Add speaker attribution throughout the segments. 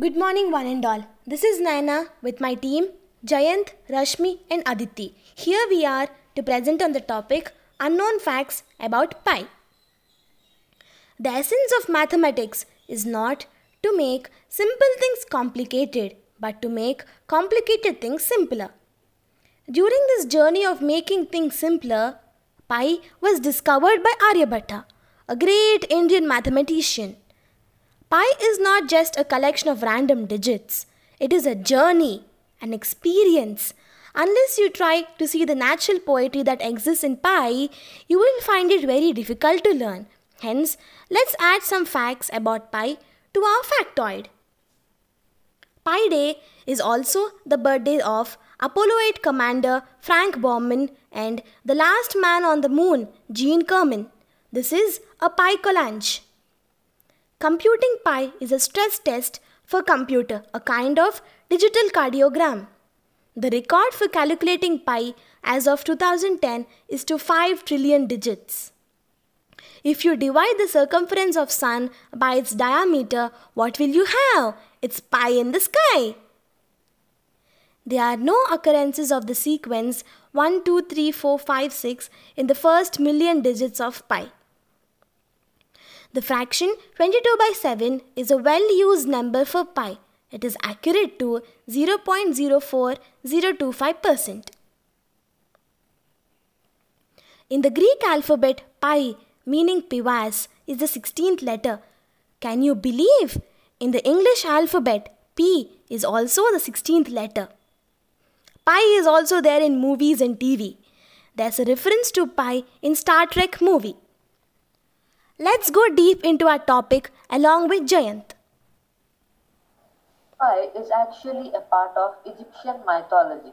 Speaker 1: Good morning, one and all. This is Naina with my team Jayant, Rashmi, and Aditi. Here we are to present on the topic Unknown Facts about Pi. The essence of mathematics is not to make simple things complicated, but to make complicated things simpler. During this journey of making things simpler, pi was discovered by Aryabhatta, a great Indian mathematician. Pi is not just a collection of random digits, it is a journey, an experience. Unless you try to see the natural poetry that exists in pi, you will find it very difficult to learn. Hence, let's add some facts about pi to our factoid. Pi Day is also the birthday of Apollo 8 commander Frank Borman and the last man on the moon, Gene Cernan. This is a pi collage. Computing pi is a stress test for computer, a kind of digital cardiogram. The record for calculating pi as of 2010 is to 5 trillion digits. If you divide the circumference of sun by its diameter, what will you have? It's pi in the sky. There are no occurrences of the sequence 1, 2, 3, 4, 5, 6 in the first million digits of pi. The fraction 22 by 7 is a well used number for pi. It is accurate to 0.04025%. In the Greek alphabet, pi, meaning pivas, is the 16th letter. Can you believe? In the English alphabet, P is also the 16th letter. Pi is also there in movies and TV. There's a reference to pi in Star Trek movie. Let's go deep into our topic along with Jayant.
Speaker 2: Pi is actually a part of Egyptian mythology.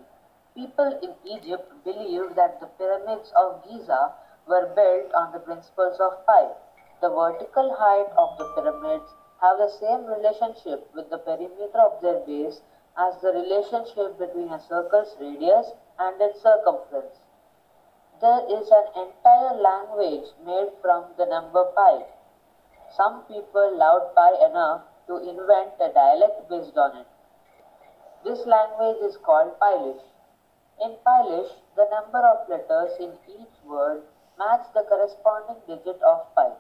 Speaker 2: People in Egypt believed that the pyramids of Giza were built on the principles of pi. The vertical height of the pyramids have the same relationship with the perimeter of their base as the relationship between a circle's radius and its circumference. There is an entire language made from the number pi. Some people loved pi enough to invent a dialect based on it. This language is called Pilish. In Pilish, the number of letters in each word match the corresponding digit of pi.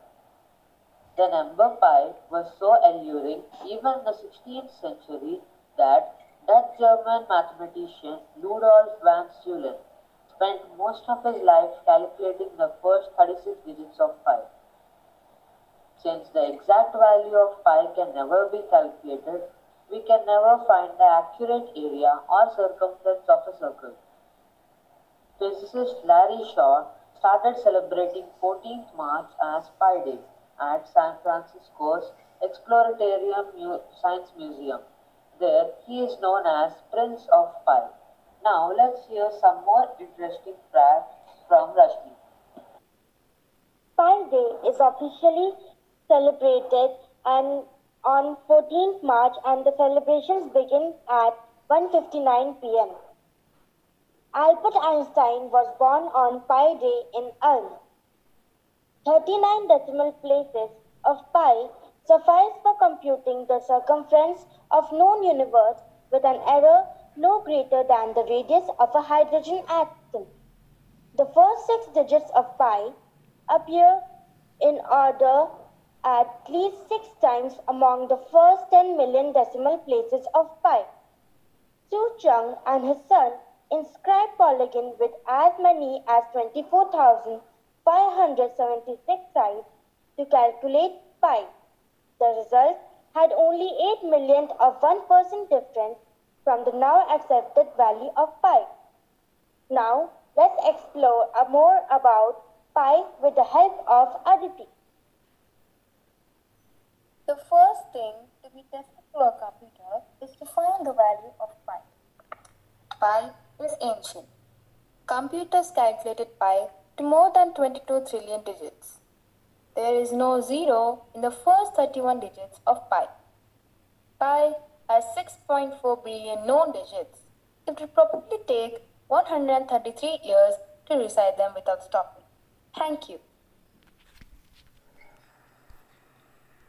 Speaker 2: The number pi was so alluring even in the 16th century that Dutch-German mathematician Ludolf van Ceulen spent most of his life calculating the first 36 digits of pi. Since the exact value of pi can never be calculated, we can never find the accurate area or circumference of a circle. Physicist Larry Shaw started celebrating 14th March as Pi Day at San Francisco's Exploratorium Science Museum. There, he is known as Prince of Pi. Now, let's hear some more interesting facts from Rashmi.
Speaker 3: Pi Day is officially celebrated and on 14th March and the celebrations begin at 1.59 pm. Albert Einstein was born on Pi Day in Ulm. 39 decimal places of pi suffice for computing the circumference of known universe with an error no greater than the radius of a hydrogen atom. The first six digits of pi appear in order at least six times among the first 10 million decimal places of pi. Su Chung and his son inscribed polygon with as many as 24,576 sides to calculate pi. The result had only 8 millionth of 1% difference from the now accepted value of pi. Now, let's explore more about pi with the help of Aditi.
Speaker 4: The first thing to be tested to a computer is to find the value of pi. Pi is ancient. Computers calculated pi to more than 22 trillion digits. There is no zero in the first 31 digits of pi. Pi has 6.4 billion known digits. It would probably take 133 years to recite them without stopping. Thank you.